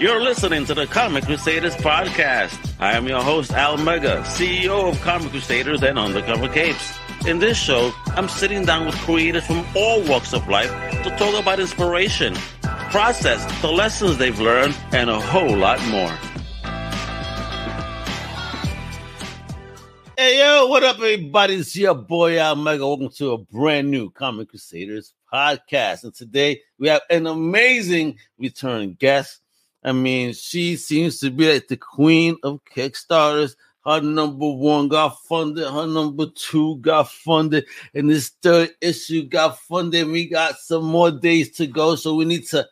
You're listening to the Comic Crusaders podcast. I am your host, Al Mega, CEO of Comic Crusaders and Undercover Capes. In this show, I'm sitting down with creators from all walks of life to talk about inspiration, process, the lessons they've learned, and a whole lot more. Hey yo, what up, everybody? It's your boy Al Mega. Welcome to a brand new Comic Crusaders podcast. And today we have an amazing return guest. I mean, she seems to be like the queen of Kickstarters. Her number one got funded, her number two got funded, and this third issue got funded. We got some more days to go, so we need to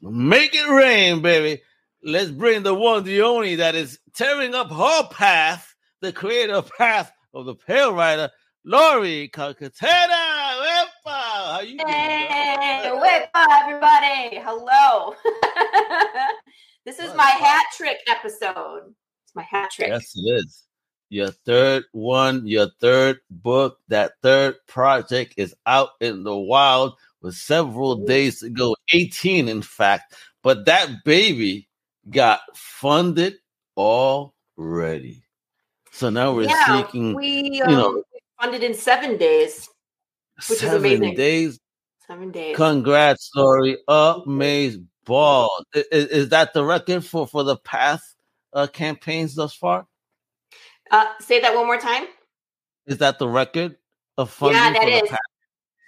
make it rain, baby. Let's bring the one, the only that is tearing up her path, the creative path of the Pale Rider, Laurie Calcaterra. How you doing? Hey, whip everybody. Hello. this is my hat trick episode. It's my hat trick. Yes, it is. Your third one, your third book, that third project is out in the wild with several days ago, 18 in fact. But that baby got funded already. So now we're yeah, seeking, we, you know, um, funded in seven days. Which seven is amazing. days. Seven days. Congrats, Laurie. Amaze ball. Is, is that the record for, for the Path uh, campaigns thus far? Uh, say that one more time. Is that the record of funding? Yeah, that for the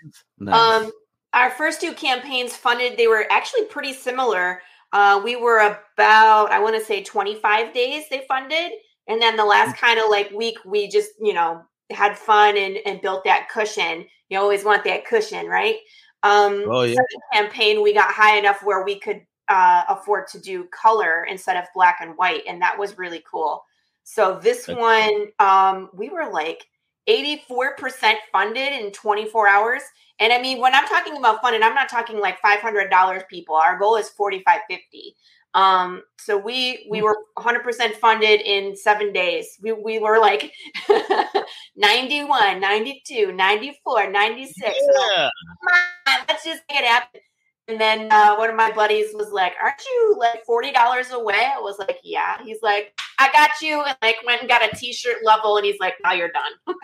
is. Nice. Um, our first two campaigns funded, they were actually pretty similar. Uh, we were about, I want to say 25 days they funded. And then the last kind of like week, we just, you know, had fun and, and built that cushion. You always want that cushion, right? Um, Oh, yeah. campaign, we got high enough where we could uh, afford to do color instead of black and white. And that was really cool. So this one, um, we were like 84% funded in 24 hours. And I mean, when I'm talking about funded, I'm not talking like $500 people. Our goal is 4550. Um, so we we were 100% funded in 7 days. We we were like 91, 92, 94, 96. And I'm Yeah. come on, let's just make it happen. And then uh, one of my buddies was like, "Aren't you like forty dollars away?" I was like, "Yeah." He's like, "I got you," and like went and got a T-shirt level, and he's like, "Now you're done."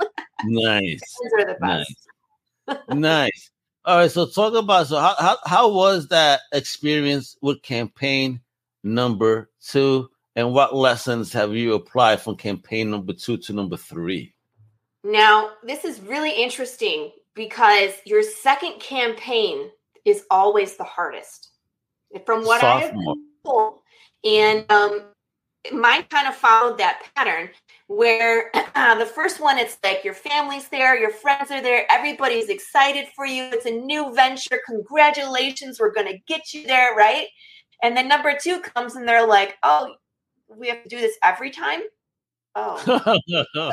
Nice. These are the best. Nice. nice. All right. So talk about so how, how how was that experience with campaign number two, and what lessons have you applied from campaign number two to number three? Now this is really interesting because your second campaign is always the hardest, from what I have Sophomore. been told. And um, mine kind of followed that pattern where the first one it's like your family's there your friends are there everybody's excited for you it's a new venture congratulations we're going to get you there right and then number two comes and they're like oh we have to do this every time oh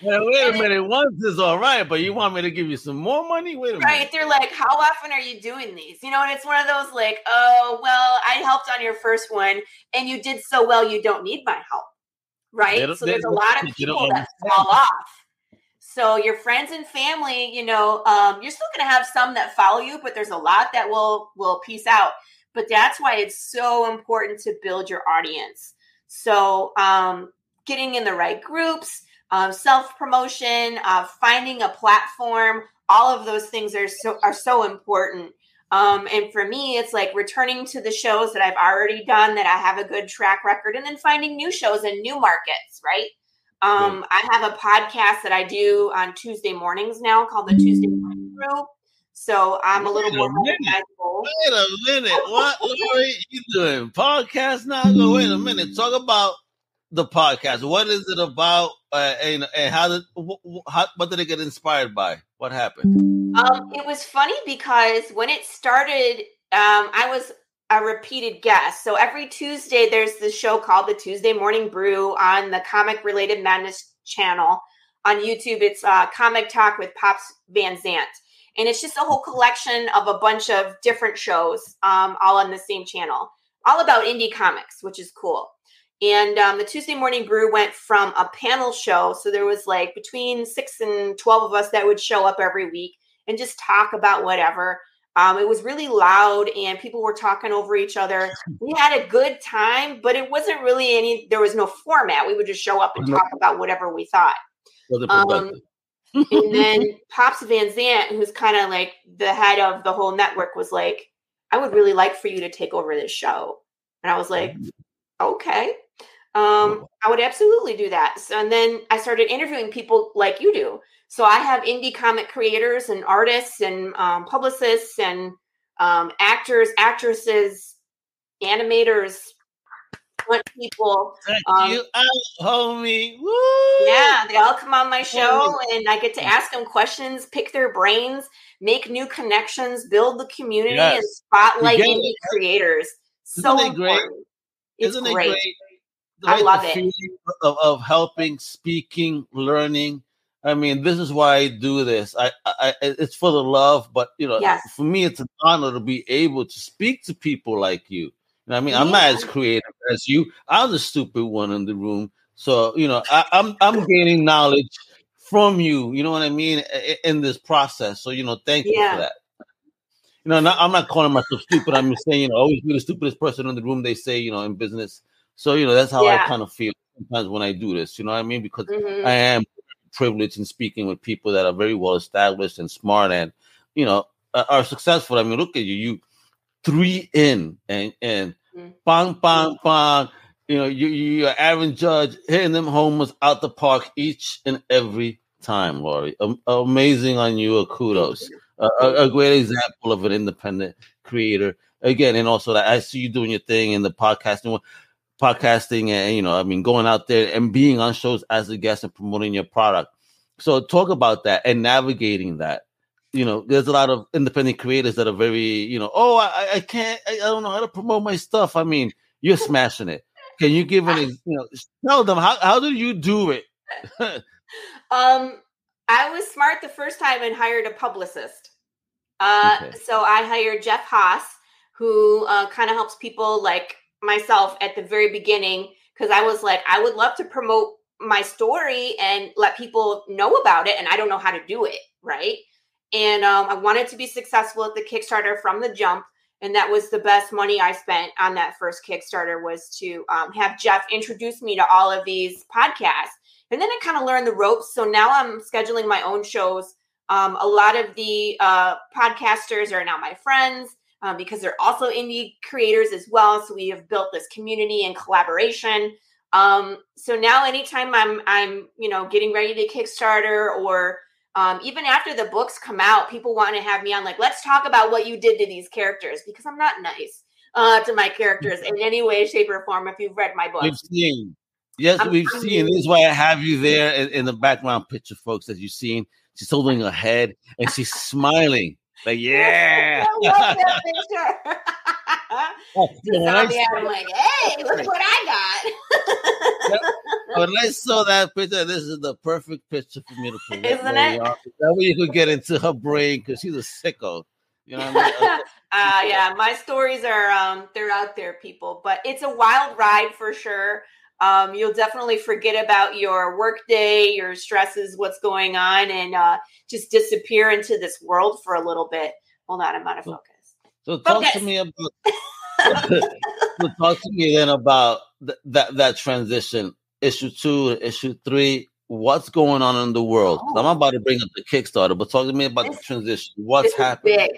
Yeah, wait a minute. Once is all right, but you want me to give you some more money? Wait a right minute. Right. They're like how often are you doing these you know and it's one of those like oh well i helped on your first one and you did so well you don't need my help right They so there's a lot of people that fall off so your friends and family you know um, you're still going to have some that follow you but there's a lot that will will piece out. But that's why it's so important to build your audience. So um, getting in the right groups um, self promotion uh, finding a platform all of those things are so are so important. Um, and for me it's like returning to the shows that i've already done that i have a good track record and then finding new shows and new markets right um, i have a podcast that i do on tuesday mornings now called the tuesday morning crew so i'm a little Wait a more minute. Wait a minute. What, Laurie? You doing podcast now? Go wait a minute. Talk about the podcast. What is it about? Uh, and, and how did how, what did it get inspired by? What happened? Um, it was funny because when it started, um, I was a repeated guest. So every Tuesday, there's this show called the Tuesday Morning Brew on the Comic Related Madness channel on YouTube. It's uh, Comic Talk with Pops Van Zant. And it's just a whole collection of a bunch of different shows, um, all on the same channel, all about indie comics, which is cool. And um, the Tuesday Morning Brew went from a panel show. So there was like between six and 12 of us that would show up every week and just talk about whatever. Um, it was really loud and people were talking over each other. We had a good time, but it wasn't really any, there was no format. We would just show up and talk about whatever we thought. Um, and then Pops Van Zant, who's kind of like the head of the whole network, was like, I would really like for you to take over this show. And I was like, okay. Um, I would absolutely do that. So, and then I started interviewing people like you do. So I have indie comic creators and artists and um, publicists and um, actors, actresses, animators, front people. Um, you out, homie. Woo! Yeah, they all come on my show, and I get to ask them questions, pick their brains, make new connections, build the community, yes. and spotlight indie creators. So Isn't it great? It's Isn't great. it great? I love it. Of, of helping, speaking, learning. I mean, this is why I do this. I, I, it's for the love, but you know, yes. for me, it's an honor to be able to speak to people like you. you know I mean, yeah. I'm not as creative as you. I'm the stupid one in the room. So you know, I, I'm I'm gaining knowledge from you. You know what I mean in this process. So you know, thank you for that. You know, not, I'm not calling myself stupid. I'm just saying, you know, always be the stupidest person in the room. They say, you know, in business. So you know, that's how Yeah. I kind of feel sometimes when I do this. You know what I mean? Because Mhm. I am privileged in speaking with people that are very well established and smart and you know are are successful. I mean, look at you, you three in and and Mm. bang bang bang. You know, you you're Aaron Judge hitting them homers out the park each and every time, Laurie. Am- amazing on you. A Kudos. A, a, a great example of an independent creator. Again, and also that I see you doing your thing in the podcasting podcasting and you know, I mean going out there and being on shows as a guest and promoting your product. So talk about that and navigating that. You know, there's a lot of independent creators that are very, you know, oh, I, I can't, I, I don't know how to promote my stuff. I mean, you're smashing it. Can you give an, you know, tell them how how do you do it? Um, I was smart the first time and hired a publicist. Uh, Okay. so I hired Jeff Haas, who uh, kind of helps people like myself at the very beginning because I was like, I would love to promote my story and let people know about it, and I don't know how to do it, right? And um, I wanted to be successful at the Kickstarter from the jump, and that was the best money I spent on that first Kickstarter was to um, have Jeff introduce me to all of these podcasts, and then I kind of learned the ropes. So now I'm scheduling my own shows. Um, a lot of the uh, podcasters are now my friends um, because they're also indie creators as well. So we have built this community and collaboration. Um, so now, anytime I'm I'm you know getting ready to Kickstarter or um, even after the books come out, people want to have me on like let's talk about what you did to these characters because I'm not nice uh, to my characters in any way, shape, or form. If you've read my book, We've seen. Yes, I'm- we've I'm seen. This is why I have you there in, in the background picture, folks, as you've seen. She's holding her head and she's smiling. Like, yeah. I love that picture. Oh, when, I, ad, I'm like, hey, look what I got. when I saw that picture, this is the perfect picture for me to put. Isn't it? That way you could get into her brain because she's a sicko. You know what I mean? uh, yeah, my stories are um, they're out there, people. But it's a wild ride for sure. Um, you'll definitely forget about your workday, your stresses, what's going on, and uh, just disappear into this world for a little bit. Hold on, I'm out of focus. So talk to me about. so talk to me then about th- that that transition, issue two, issue three. What's going on in the world? 'Cause I'm Oh. about to bring up the Kickstarter, but talk to me about the transition. What's happening? big,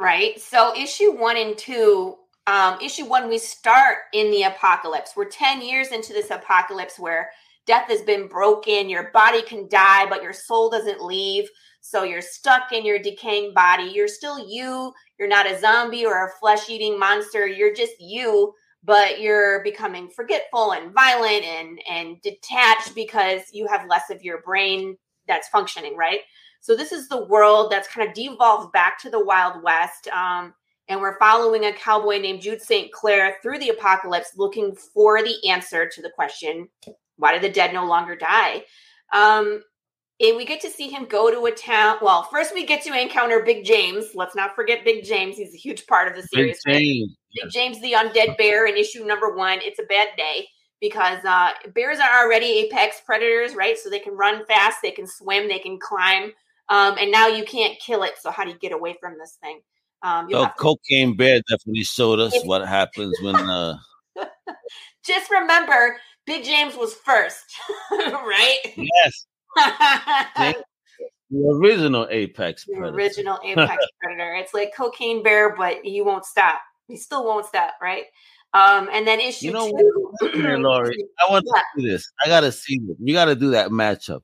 right? So issue one and two, um, issue one, we start in the apocalypse. We're 10 years into this apocalypse where death has been broken, your body can die, but your soul doesn't leave. So you're stuck in your decaying body. You're still you. You're not a zombie or a flesh-eating monster. You're just you, but you're becoming forgetful and violent and and detached because you have less of your brain that's functioning, right? So this is the world that's kind of devolved back to the Wild West. Um, and we're following a cowboy named Jude St. Clair through the apocalypse looking for the answer to the question, why do the dead no longer die? Um, and we get to see him go to a town. Well, first we get to encounter Big James. Let's not forget Big James. He's a huge part of the Big series. Big James the Undead Bear in issue number one. It's a bad day because uh, bears are already apex predators, right? So they can run fast, they can swim, they can climb, um, and now you can't kill it. So how do you get away from this thing? Um, oh, Cocaine Bear definitely showed us what happens when. Uh... Just remember, Big James was first, right? Yes. the original apex predator. The original apex predator. It's like Cocaine Bear, but he won't stop. He still won't stop, right? Um, and then issue you know two. What, Laurie, I want to see this. I got to see it. You got to do that matchup.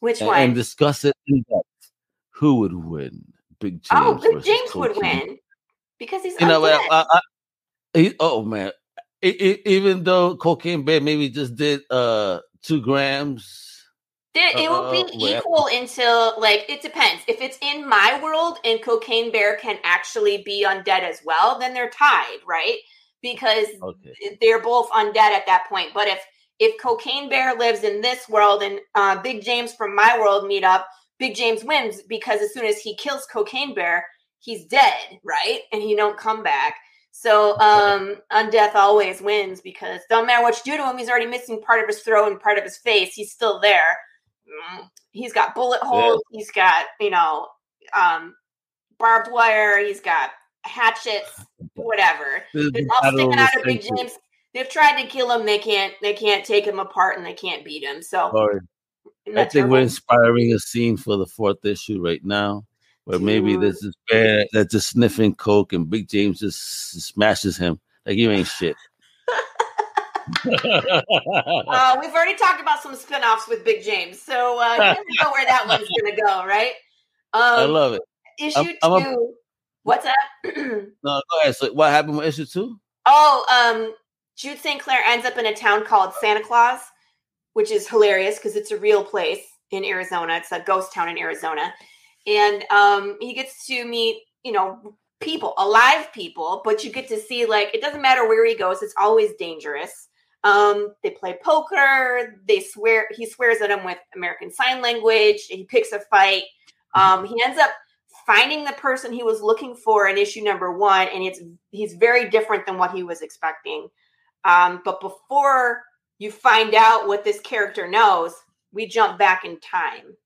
Which and, one? And discuss it in depth. Who would win? Big James. Oh, Big James would win because he's. You know, I, I, he, oh man, it, it, even though Cocaine Bear maybe just did uh two grams. It, it will be uh, equal until like it depends. If it's in my world and Cocaine Bear can actually be undead as well, then they're tied, right? Because okay. they're both undead at that point. But if if Cocaine Bear lives in this world and uh, Big James from my world meet up, Big James wins because as soon as he kills Cocaine Bear, he's dead, right? And he don't come back. So um Undeath always wins because don't matter what you do to him, he's already missing part of his throat and part of his face. He's still there. Mm, he's got bullet holes. Yeah. He's got you know um barbed wire. He's got hatchets. Whatever. It's all sticking out of Big James. They've tried to kill him. They can't. They can't take him apart, and they can't beat him. So. Sorry. I think we're inspiring a scene for the fourth issue right now, where maybe there's this bear that's just sniffing coke, and Big James just smashes him like you ain't shit. uh, we've already talked about some spinoffs with Big James, so uh, you never know where that one's going to go, right? Um, I love it. Issue I'm, 2 I'm a, what's up? no, go ahead. So, what happened with issue two? Oh, um, Jude St. Clair ends up in a town called Santa Claus, which is hilarious because it's a real place in Arizona. It's a ghost town in Arizona, and um, he gets to meet, you know, people, alive people, but you get to see like it doesn't matter where he goes; it's always dangerous. Um, they play poker. They swear. He swears at him with American Sign Language. He picks a fight. Um, he ends up finding the person he was looking for in issue number one, and it's he's very different than what he was expecting. Um, but before you find out what this character knows, we jump back in time.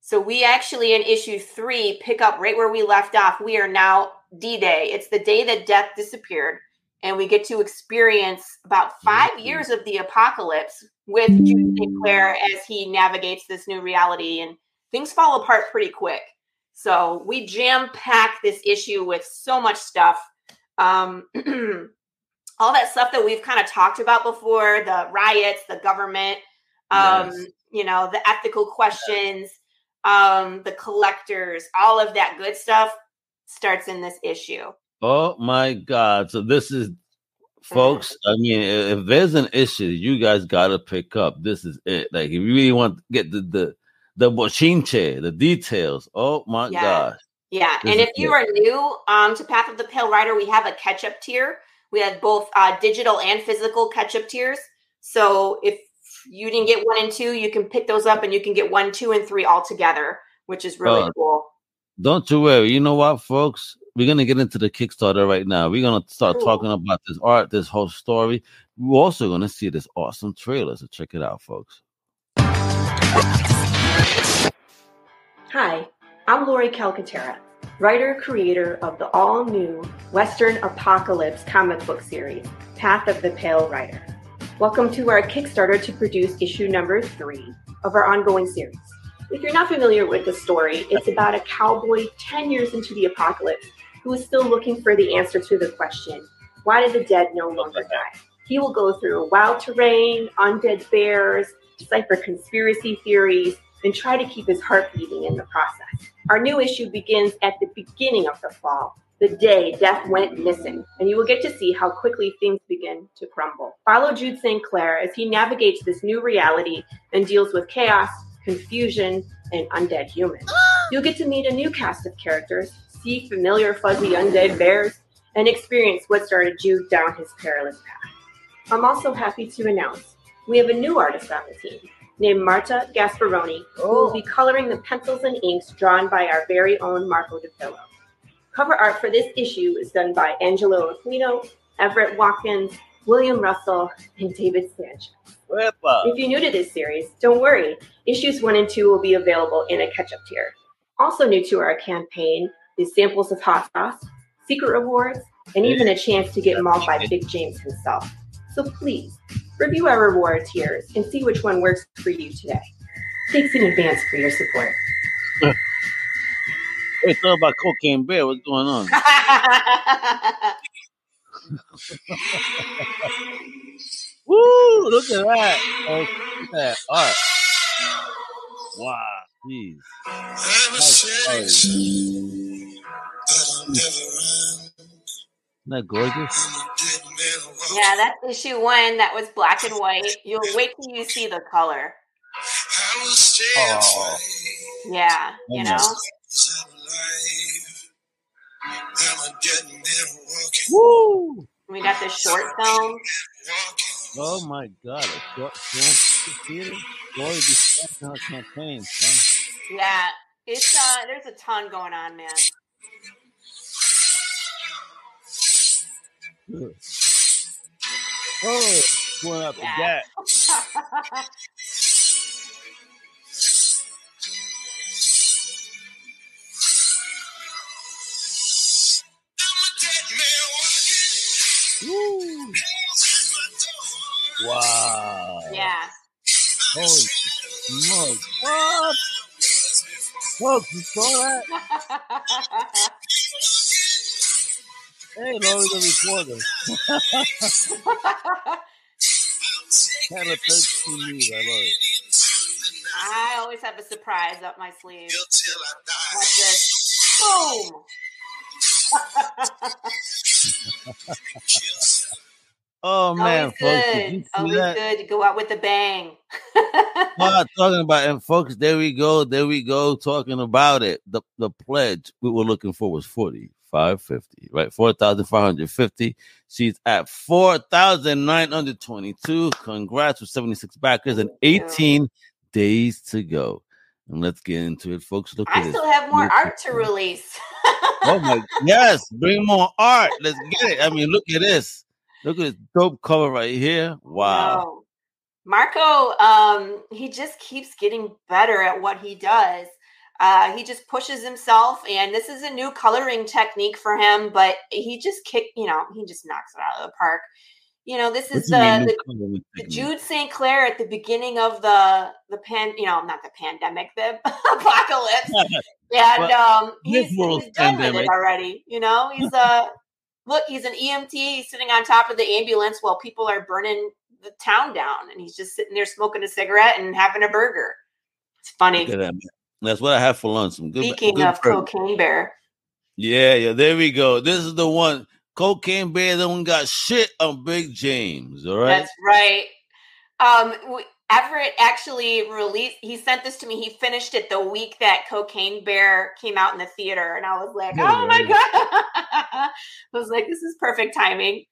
So we actually in issue three pick up right where we left off. We are now D Day. It's the day that death disappeared and we get to experience about 5 mm-hmm. years of the apocalypse with Jude St. Clair as he navigates this new reality, and things fall apart pretty quick. So we jam pack this issue with so much stuff. Um, all that stuff that we've kind of talked about before the riots, the government, um, yes. you know, the ethical questions, um, the collectors, all of that good stuff starts in this issue. Oh my God. So this is folks, I mean, if there's an issue you guys gotta pick up, this is it. Like if you really want to get the the the bochinche, the details. Oh my yeah. gosh. Yeah. And if you it. are new um to Path of the Pale Rider, we have a catch up tier. We have both uh, digital and physical catch up tiers. So if you didn't get one and two, you can pick those up and you can get one, two, and three all together, which is really uh, cool. Don't you worry. You know what, folks? we're gonna get into the Kickstarter right now. We're gonna start cool. talking about this art, this whole story. We're also gonna see this awesome trailer. So check it out, folks. Hi, I'm Laurie Calcaterra, writer creator of the all new Western Apocalypse comic book series, Path of the Pale Rider. Welcome to our Kickstarter to produce issue number three of our ongoing series. If you're not familiar with the story, it's about a cowboy 10 years into the apocalypse who is still looking for the answer to the question why do the dead no longer die? He will go through wild terrain, undead bears, decipher conspiracy theories, and try to keep his heart beating in the process. Our new issue begins at the beginning of the fall, the day death went missing, and you will get to see how quickly things begin to crumble. Follow Jude St. Clair as he navigates this new reality and deals with chaos, confusion, and undead humans. You'll get to meet a new cast of characters see familiar fuzzy undead bears, and experience what started Jude down his perilous path. I'm also happy to announce we have a new artist on the team named Marta Gasparoni, oh. who will be oh. coloring the pencils and inks drawn by our very own Marco DePillo. Cover art for this issue is done by Angelo Aquino, Everett Watkins, William Russell, and David Sanchez. If you're new to this series, don't worry. Issues one and two will be available in a catch up tier. Also new to our campaign is samples of hot sauce, secret rewards, and even a chance to get mauled by Big James himself. So please review our reward tiers and see which one works for you today. Thanks in advance for your support. Hey, thought about cocaine bear. What's going on? Woo! Look at that. Oh, look at that art. Wow. Jeez. Nice art. Isn't that gorgeous? yeah, that's issue one. That was black and white. You'll wait till you see the color. Oh, Yeah, you Oh, know. woo! We got the short film. Oh my God! A short film. Glory be to man. Yeah, it's uh, there's a ton going on, man. Oh, going up the Yeah. gap. Woo! Wow. yeah. Holy smokes. What? Folks, you saw that? Hey, Laurie the reporter. Kind of 13 news. I love it. I always have a surprise up my sleeve. Watch this. Boom. Oh, man, Always folks. Did you good. see Always that? good to go out with a bang. not talking about and folks, there we go, there we go, talking about it. The the pledge we were looking for was forty five fifty, right? Four thousand five hundred fifty. She's at four thousand nine hundred twenty two. Congrats with seventy six backers and eighteen days to go. And let's get into it, folks. Look at I still have more Look art to release. Oh my yes, bring more art. Let's get it. I mean, look at this. Look at this dope cover right here. Wow. No. Marco, um, he just keeps getting better at what he does. Uh, he just pushes himself, and this is a new coloring technique for him. But he just kick, you know, he just knocks it out of the park. You know, this What is do you mean, the, the the? Jude St. Clair at the beginning of the the pan, you know, not the pandemic, the apocalypse. And um, he's, he's done with it already. You know, he's a look, he's an EMT. He's sitting on top of the ambulance while people are burning the town down, and he's just sitting there smoking a cigarette and having a burger. It's funny. Look at that, man. That's what I have for lunch. Some good. Speaking good of cocaine bear, Yeah, yeah. There we go. This is the one. Cocaine Bear, That one got shit on Big James. All right. that's right. Um, Everett actually released. He sent this to me. He finished it the week that Cocaine Bear came out in the theater, and I was like, Yeah, "Oh my yeah. god!" I was like, "This is perfect timing."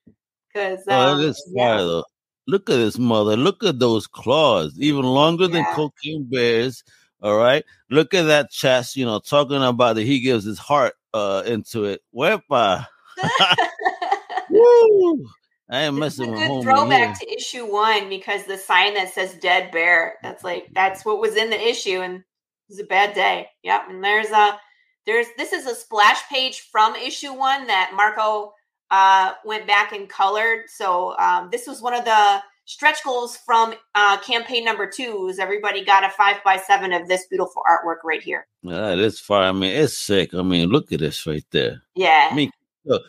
Because oh, um, is yeah. fire though. Look at this mother. Look at those claws, even longer than Cocaine Bears. All right. Look at that chest. You know, talking about that he gives his heart uh into it. Wepa. Woo! I ain't This is a messing with good throwback to issue one because the sign that says "Dead Bear" that's like that's what was in the issue, and it was a bad day. Yep, and there's a there's this is a splash page from issue one that Marco uh, went back and colored. So um, this was one of the stretch goals from uh, campaign number two. Is everybody got a five by seven of this beautiful artwork right here? Yeah, it's fire. I mean, it's sick. I mean, look at this right there. Yeah, I mean, look,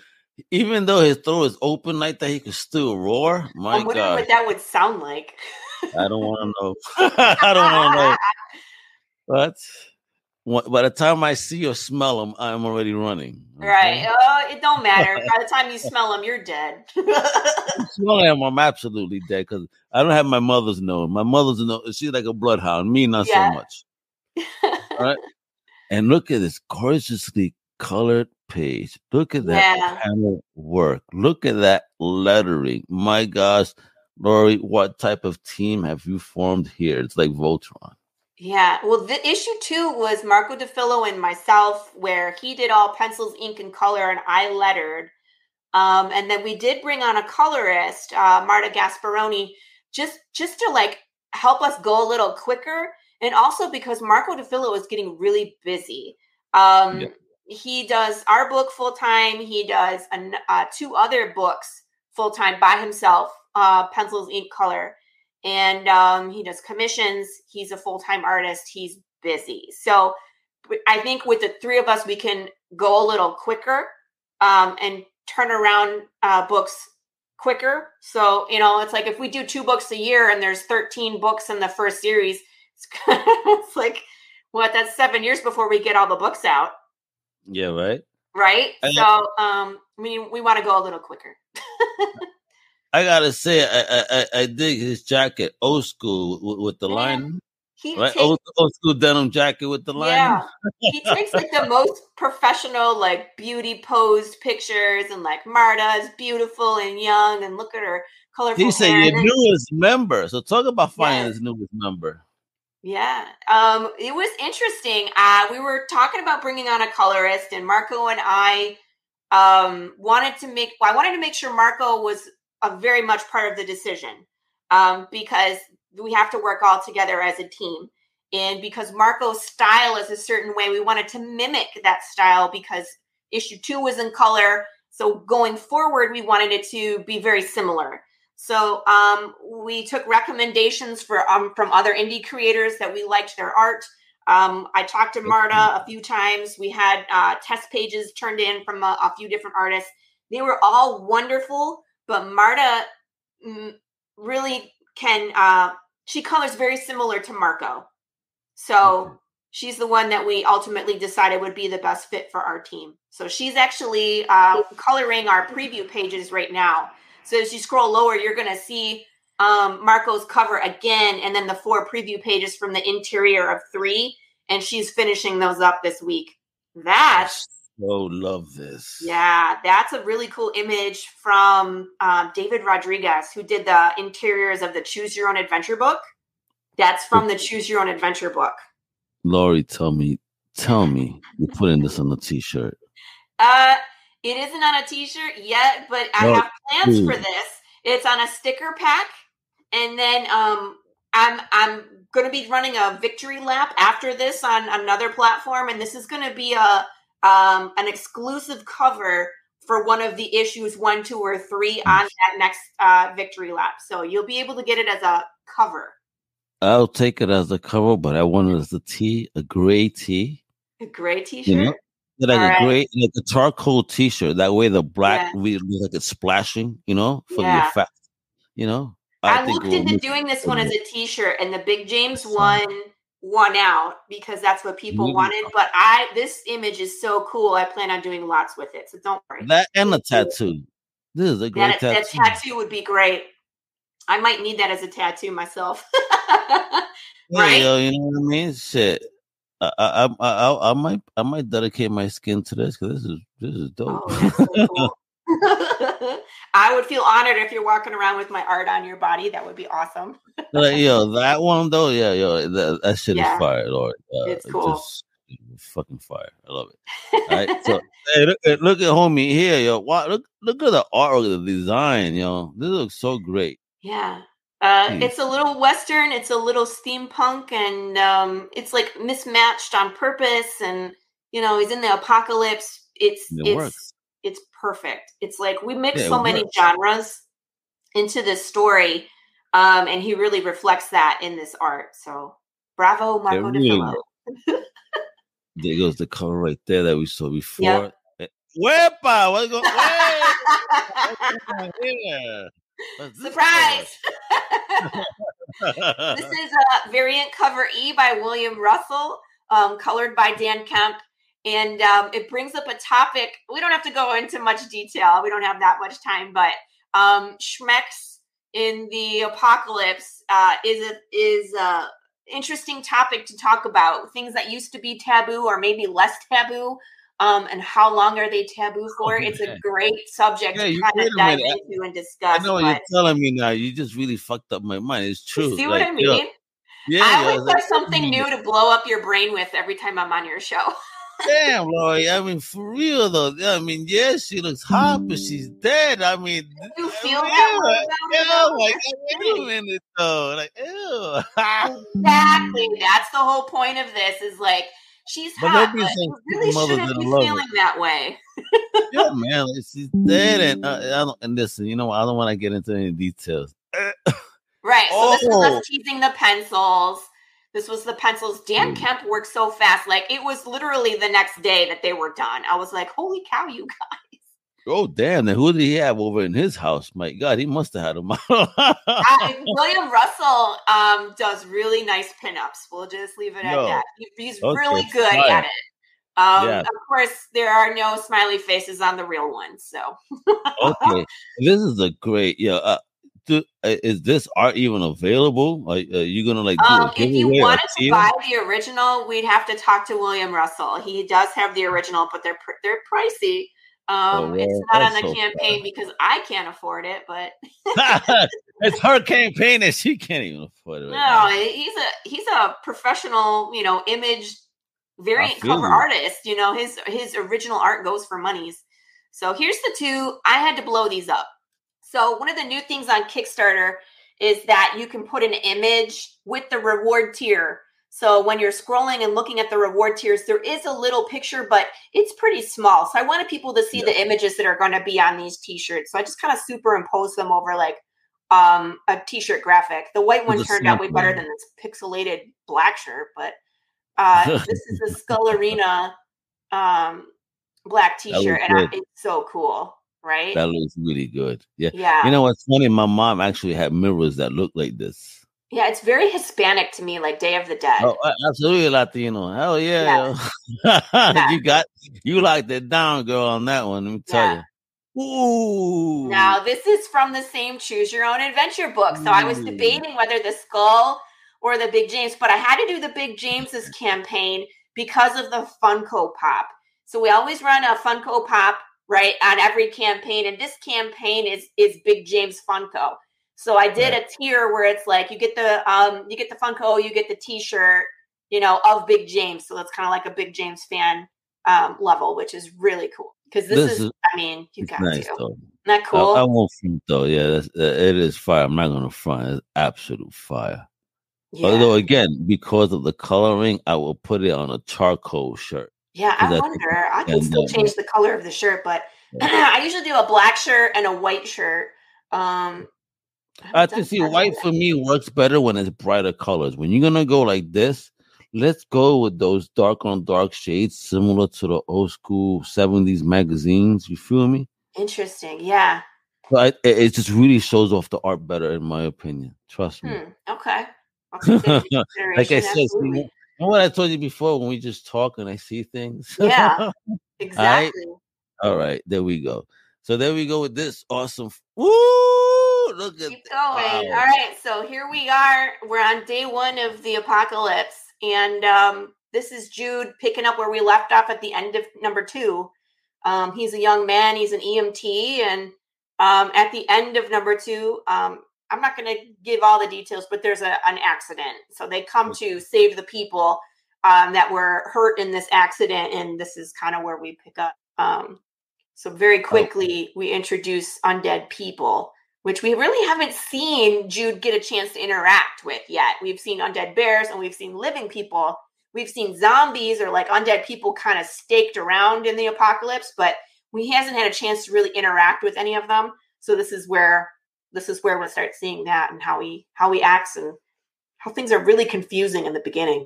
even though his throat is open like that, he could still roar. My I'm wondering God, what that would sound like. I don't want to know. I don't want to know. But by the time I see or smell them, I'm already running. Right. Oh, it don't matter. By the time you smell them, you're dead. Smell them, I'm absolutely dead because I don't have my mother's nose. My mother's nose, she's like a bloodhound. Me, not Yeah. so much. All right. And look at this gorgeously colored page. Look at that Yeah. panel work. Look at that lettering. My gosh, Laurie, what type of team have you formed here? It's like Voltron. Yeah. Well, the issue two was Marco DeFillo and myself, where he did all pencils, ink, and color, and I lettered. Um, and then we did bring on a colorist, uh, Marta Gasparoni, just just to like help us go a little quicker, and also because Marco DeFillo was getting really busy. Um, Yeah. he does our book full time. He does an, uh, two other books full time by himself, uh, pencils, ink, color, and um, he does commissions. He's a full time artist. He's busy. So I think with the three of us, we can go a little quicker um, and turn around uh, books quicker. So, you know, it's like if we do two books a year and there's 13 books in the first series, it's, it's like, what, that's seven years before we get all the books out. Yeah, right. Right. I, so, um, I mean, we want to go a little quicker. I gotta say, I, I I dig his jacket, old school with, with the line. He right? Takes, old, old school denim jacket with the line. Yeah. he takes like the most professional, like beauty posed pictures and like Marta is beautiful and young and look at her colorful. He said your newest member. So talk about finding yeah. his newest member. Yeah. Um, it was interesting. Uh, we were talking about bringing on a colorist and Marco and I um, wanted to make well, I wanted to make sure Marco was a very much part of the decision. Um, because we have to work all together as a team. And because Marco's style is a certain way, we wanted to mimic that style because issue two was in color. So going forward, we wanted it to be very similar. So um, we took recommendations for um, from other indie creators that we liked their art. Um, I talked to Marta a few times. We had uh, test pages turned in from a, a, few different artists. They were all wonderful, but Marta mm, really can uh, she colors very similar to Marco. So she's the one that we ultimately decided would be the best fit for our team. So she's actually uh, coloring our preview pages right now. So as you scroll lower, you're going to see um, Marco's cover again, and then the four preview pages from the interior of three. And she's finishing those up this week. That's so love this. Yeah, that's a really cool image from um, David Rodriguez, who did the interiors of the Choose Your Own Adventure book. That's from the Choose Your Own Adventure book. Laurie, tell me, tell me, you're putting this on a t-shirt. Uh, it isn't on a t-shirt yet, but I oh, have plans for this. It's on a sticker pack, and then um, I'm I'm going to be running a victory lap after this on another platform, and this is going to be a um, an exclusive cover for one of the issues one, two, or three on that next uh, victory lap. So you'll be able to get it as a cover. I'll take it as a cover, but I want it as a tee, a gray tee. A gray t-shirt. You know? Like All a right. gray, like a charcoal t-shirt. That way, the black yeah. we look like it's splashing. You know, for yeah. the effect. You know, I, I looked into doing this one as a t-shirt, and the Big James one one out because that's what people mm-hmm. wanted. But I this image is so cool. I plan on doing lots with it. So don't worry. That and a tattoo. This is a great that, tattoo. That tattoo would be great. I might need that as a tattoo myself. right? Yo, you know what I mean? Shit. I, I, I, I, might I might dedicate my skin to this because this is this is dope. Oh, so cool. I would feel honored if you're walking around with my art on your body. That would be awesome. like, yo, that one though, yeah, yo, that, that shit yeah. is fire, Lord. Uh, it's cool. Just, fucking fire. I love it. All right, so hey, look, look, at homie here, yo. Wow, look, look at the artwork, the design, yo. This looks so great. Yeah. Uh, hmm. It's a little western. It's a little steampunk, and um, it's like mismatched on purpose. And you know, he's in the apocalypse. It's it it's works it's perfect. It's like we mix yeah, so many genres into this story, um, and he really reflects that in this art. So, bravo, Marco really there goes the cover right there that we saw before. Yep. Eh, Wepa, what's going on? Surprise! this is a variant cover E by William Russell, um, colored by Dan Kemp and um, it brings up a topic. We don't have to go into much detail. We don't have that much time, but um, Schmecks in the apocalypse uh, is a is a interesting topic to talk about. Things that used to be taboo or maybe less taboo, um, and how long are they taboo for? Oh, it's a great subject yeah, to kind of dive into and discuss. I know you're telling me now. You just really fucked up my mind. It's true. see what I mean? Yeah, I always have something new to blow up your brain with every time I'm on your show. Damn, Laurie. I mean, for real though. I mean, yes, she looks hot, but she's dead. I mean, you feel that? Yeah, like wait a minute though. Like, ew. exactly. That's the whole point of this. Is like she's But hot, but you really shouldn't be didn't it. feeling that way. yeah, man, like, she's dead, and uh, I don't. And listen, you know, what? I don't want to get into any details. Right. So this was Oh. us teasing the pencils. This was the pencils. Dan Mm. Kemp worked so fast. Like it was literally the next day that they were done. I was like, holy cow, you guys. Oh damn! Then who did he have over in his house? My God, he must have had him. Uh, William Russell um, does really nice pinups. We'll just leave it at that. He- He's Okay, really good fine. at it. Um, Yeah. Of course, there are no smiley faces on the real ones. So okay, this is a great. Yeah, uh, do, uh, is this art even available? Are, are you gonna like do Um, if you wanted to buy the original, we'd have to talk to William Russell. He does have the original, but they're pr- they're pricey. Um, Oh, it's not on the so campaign because I can't afford it. But it's her campaign and she can't even afford it. no, Right he's a he's a professional, you know, image variant cover you. artist. You know, his his original art goes for monies. So here's the two. I had to blow these up. So one of the new things on Kickstarter is that you can put an image with the reward tier. So when you're scrolling and looking at the reward tiers, there is a little picture, but it's pretty small. So I wanted people to see Yeah. the images that are going to be on these t-shirts. So I just kind of superimpose them over like um, a t-shirt graphic. The white one turned out way better than this pixelated black shirt, but uh, this is the Skull Arena um, black t-shirt, and I, it's so cool, right? That looks really good. Yeah. yeah, You know what's funny? My mom actually had mirrors that look like this. yeah, it's very Hispanic to me, like Day of the Dead. Oh, absolutely Latino. Hell yeah. Yeah. yo. you got you locked it down, girl, on that one. Let me tell Yeah. you. Ooh. Now, this is from the same Choose Your Own Adventure book. So I was debating whether the skull or the Big James, but I had to do the Big James's campaign because of the Funko Pop. So we always run a Funko Pop right on every campaign, and this campaign is is Big James Funko. So I did a tier where it's like you get the um you get the Funko, you get the T-shirt, you know, of Big James. So that's kind of like a Big James fan um level, which is really cool because this, This is, is- I mean, you got nice to. though. Isn't that I- cool? I, won't front though. Yeah, that's, uh, it is fire. I'm not gonna front. It's absolute fire. yeah. Although again, because of the coloring, I will put it on a charcoal shirt. Yeah, I wonder. I can still uh, change the color of the shirt, but I usually do a black shirt and a white shirt. Um, I think see white for me works better when it's brighter colors. When you're gonna go like this, let's go with those dark on dark shades, similar to the old school '70s magazines. You feel me? Interesting. Yeah. But it, it just really shows off the art better, in my opinion. Trust me. Hmm. Okay. I'll take that into like I said, what I told you before when we just talk and I see things. Yeah. Exactly. All right, there we go. So there we go with this awesome. Woo! Look at Keep going. wow. All right. So here we are. We're on day one of the apocalypse. And um, this is Jude picking up where we left off at the end of number two. Um, he's a young man, he's an EMT. And um, at the end of number two, um, I'm not going to give all the details, but there's a, an accident. So they come to save the people um, that were hurt in this accident. And this is kind of where we pick up. Um, so very quickly, we introduce undead people which we really haven't seen Jude get a chance to interact with yet. We've seen undead bears and we've seen living people. We've seen zombies or like undead people kind of staked around in the apocalypse, but we hasn't had a chance to really interact with any of them. So this is where this is where we'll start seeing that and how he how he acts and how things are really confusing in the beginning.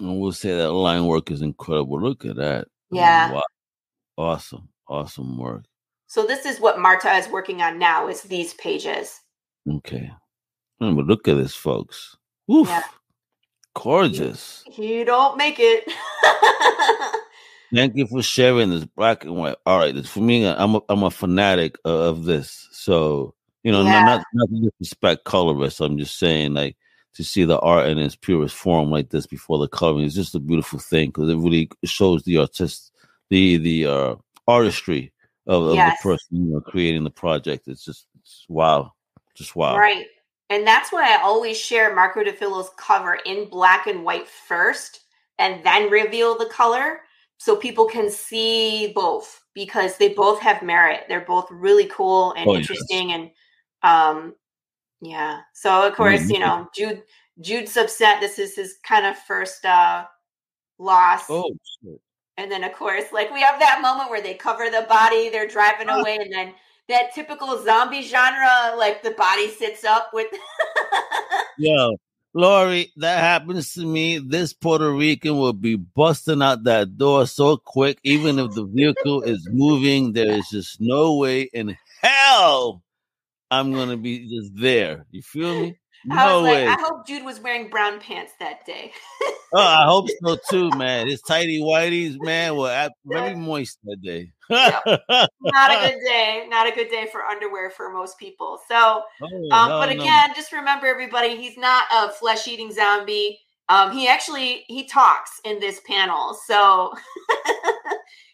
And we'll say that line work is incredible. Look at that. Yeah. Wow. Awesome. Awesome work. So this is what Marta is working on now is these pages. Okay. But look at this, folks. Woof. Yeah. Gorgeous. You don't make it. Thank you for sharing this black and white. All right, this, for me, I'm a, I'm a fanatic of this. So you know, Yeah. not, not to disrespect colorists. I'm just saying, like, to see the art in its purest form like this before the coloring is just a beautiful thing because it really shows the artist, the the uh, artistry of, of Yes. the person you know creating the project. It's just it's wow, just wow. Right. And that's why I always share Marco DeFillo's cover in black and white first and then reveal the color so people can see both because they both have merit. They're both really cool and Oh, yes. interesting and um yeah. So of course, you Mhm. know, Jude Jude's upset. This is his kind of first uh loss. Oh, shit. And then, of course, like we have that moment where they cover the body, they're driving Ah. away, and then that typical zombie genre, like the body sits up with. Yo, Laurie, that happens to me. This Puerto Rican will be busting out that door so quick, even if the vehicle is moving. There is just no way in hell I'm gonna be just there. You feel me? I No was like, way. I hope Jude was wearing brown pants that day. Oh, I hope so too, man. His tidy whities, man, were at- very moist that day. Not a good day. Not a good day for underwear for most people. So, Oh, um, hell but no. again, just remember, everybody, he's not a flesh-eating zombie. Um, he actually he talks in this panel, so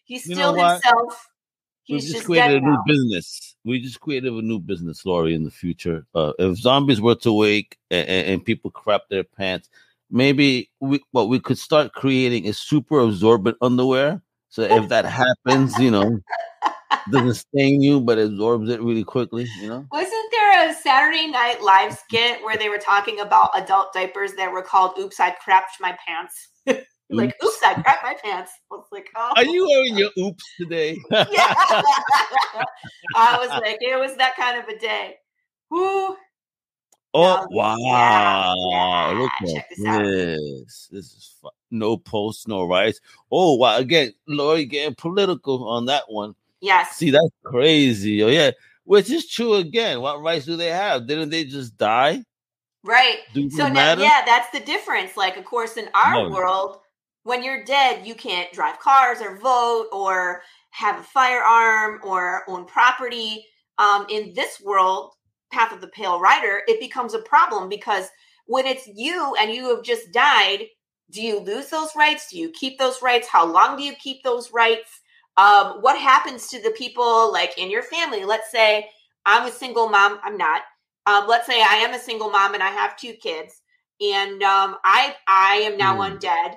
he's You know still himself. We just, just, created a new business. We just created a new business, Laurie, in the future. Uh, if zombies were to wake and, and people crap their pants, maybe we what we could start creating is super absorbent underwear. So if that happens, you know, doesn't stain you but absorbs it really quickly, you know. Wasn't there a Saturday Night Live skit where they were talking about adult diapers that were called "Oops, I crapped my pants"? like, "Oops, I crapped my pants." I was like, "Oh." Are you wearing your oops today? yeah. I was like, it was that kind of a day. Woo. Oh wow! yeah, yeah, Look check at this out. this. This is fu- no posts, no rights. Oh wow! Again, Laurie getting political on that one. Yes. See, that's crazy. Oh yeah, which is true again. What rights do they have? Didn't they just die? Right. Do So now, matter? yeah, that's the difference. Like, of course, in our No. world, when you're dead, you can't drive cars or vote or have a firearm or own property. Um, in this world, Path of the Pale Rider, it becomes a problem because when it's you and you have just died, do you lose those rights? Do you keep those rights? How long do you keep those rights? Um, what happens to the people like in your family? Let's say I'm a single mom. I'm not. Um, let's say I am a single mom and I have two kids, and um, I I am now Hmm. undead.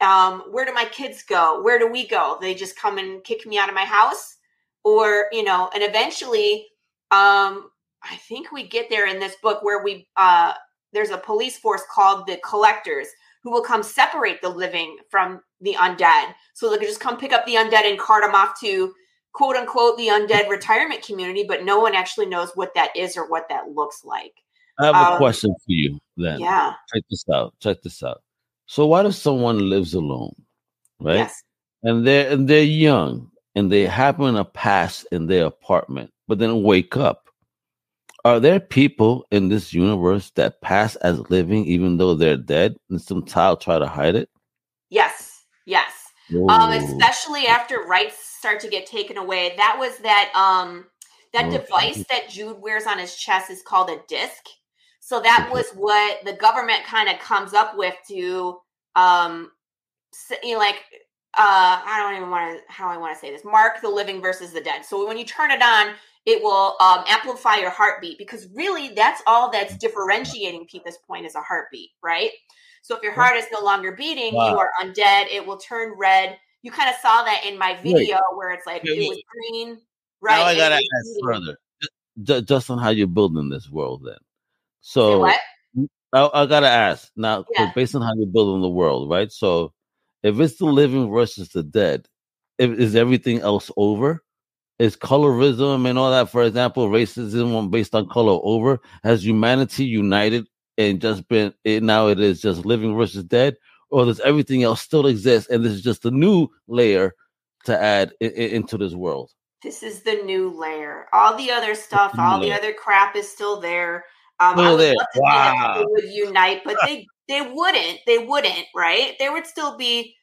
Um, where do my kids go? Where do we go? They just come and kick me out of my house, or you know, and eventually, um, I think we get there in this book where we uh, there's a police force called the Collectors who will come separate the living from the undead. So they can just come pick up the undead and cart them off to quote unquote the undead retirement community, but no one actually knows what that is or what that looks like. I have a um, question for you. Then Yeah. check this out. Check this out. So, what if someone lives alone, right? Yes. and they're and they're young and they happen to pass in their apartment but then wake up are there people in this universe that pass as living even though they're dead and some child try to hide it Yes. Yes. Um, especially after rights start to get taken away. That was that um that Okay. device that Jude wears on his chest is called a disc. So that was what the government kind of comes up with to um you know, like uh I don't even want to how I want to say this. Mark the living versus the dead. So when you turn it on, it will um, amplify your heartbeat because really that's all that's differentiating people at this point is a heartbeat, right? So if your heart is no longer beating, you are undead. It will turn red. You kind of saw that in my video where it's like Wait, it was green, right? now i gotta ask further Ju- just on how you're building this world then so what? I, I gotta ask now, Yeah. based on how you're building the world right so if it's the living versus the dead if, is everything else over is colorism and all that for example racism based on color over has humanity united and just been it now it is just living versus dead or does everything else still exist and this is just a new layer to add i- i- into this world This is the new layer. All the other stuff, all the other crap is still there. Um, I would there. love to Wow. people would unite, but they they wouldn't. They wouldn't, right? There would still be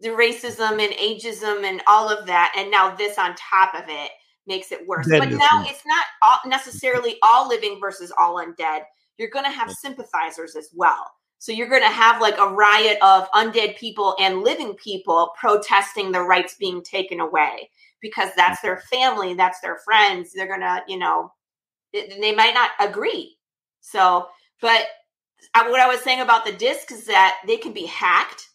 the racism and ageism and all of that, and now this on top of it makes it worse. But now it's not all, necessarily all living versus all undead. You're going to have sympathizers as well. So you're going to have like a riot of undead people and living people protesting the rights being taken away because that's their family, that's their friends. They're going to, you know, they might not agree. So, but I, what I was saying about the disc is that they can be hacked.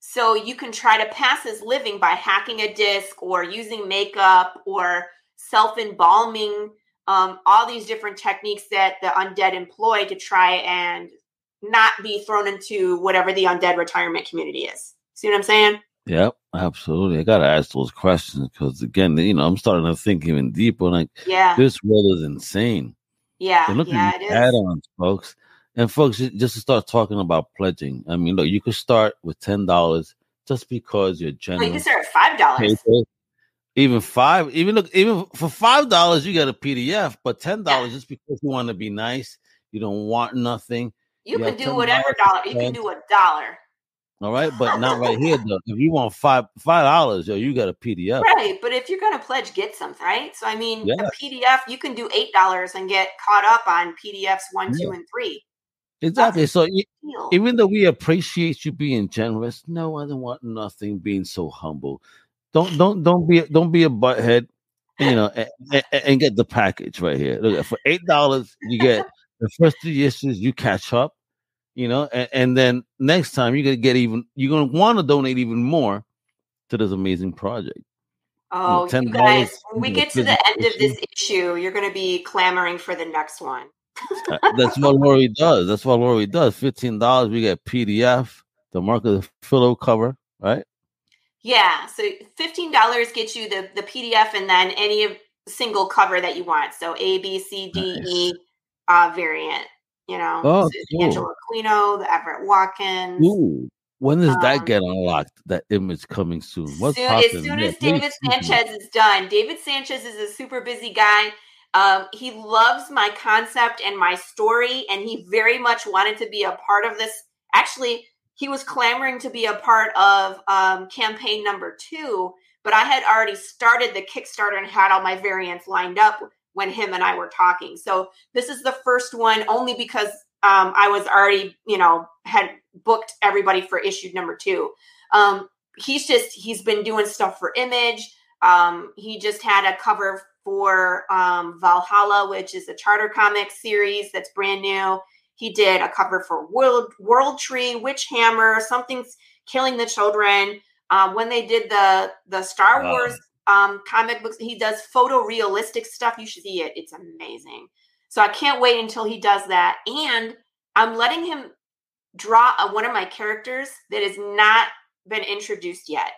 So you can try to pass as living by hacking a disc or using makeup or self embalming, um, all these different techniques that the undead employ to try and not be thrown into whatever the undead retirement community is. See what I'm saying? Yep, absolutely. I gotta ask those questions because again, you know, I'm starting to think even deeper. Like, yeah, this world is insane. Yeah, so look yeah, at add-ons, folks. And folks, just to start talking about pledging. I mean, look, you could start with ten dollars just because you're generous. Well, you can start at five dollars. Even five, even look, even for five dollars, you get a PDF. But ten dollars, yeah. just because you want to be nice, you don't want nothing. You, you can do whatever dollar. You can do a dollar. All right, but not right here though. If you want five five dollars, yo, you got a PDF. Right, but if you're gonna pledge, get something, right? So I mean, yeah. a PDF, you can do eight dollars and get caught up on PDFs one, yeah. two, and three. Exactly. That's so even though we appreciate you being generous, no, I don't want nothing being so humble. Don't don't don't be don't be a butthead, you know, and, and, and get the package right here. Look, for eight dollars, you get the first three issues. You catch up you know, and, and then next time you're gonna get even you're gonna want to donate even more to this amazing project. Oh, you, know, you guys, when we get to the end of this issue, you're gonna be clamoring for the next one. Uh, that's what Laurie does. That's what Laurie does. Fifteen dollars, we get PDF, the mark of the pillow cover, right? Yeah. So fifteen dollars gets you the the PDF and then any single cover that you want. So A, B, C, D, nice. E uh, variant. You know, oh, cool. Angelo Aquino, the Everett Watkins. Ooh. When does um, that get unlocked? That image coming soon? What's soon, as soon as David Sanchez is done. David Sanchez is a super busy guy. Um, he loves my concept and my story, and he very much wanted to be a part of this. Actually, he was clamoring to be a part of um, campaign number two, but I had already started the Kickstarter and had all my variants lined up when him and I were talking. So this is the first one only because um, I was already, you know, had booked everybody for issue number two. Um, he's just he's been doing stuff for Image. Um, he just had a cover for um, Valhalla, which is a charter comic series that's brand new. He did a cover for World World Tree, Witch Hammer, something's killing the children. Um, when they did the the Star wow. Wars um, comic books. He does photorealistic stuff. You should see it. It's amazing. So I can't wait until he does that. And I'm letting him draw a, one of my characters that has not been introduced yet.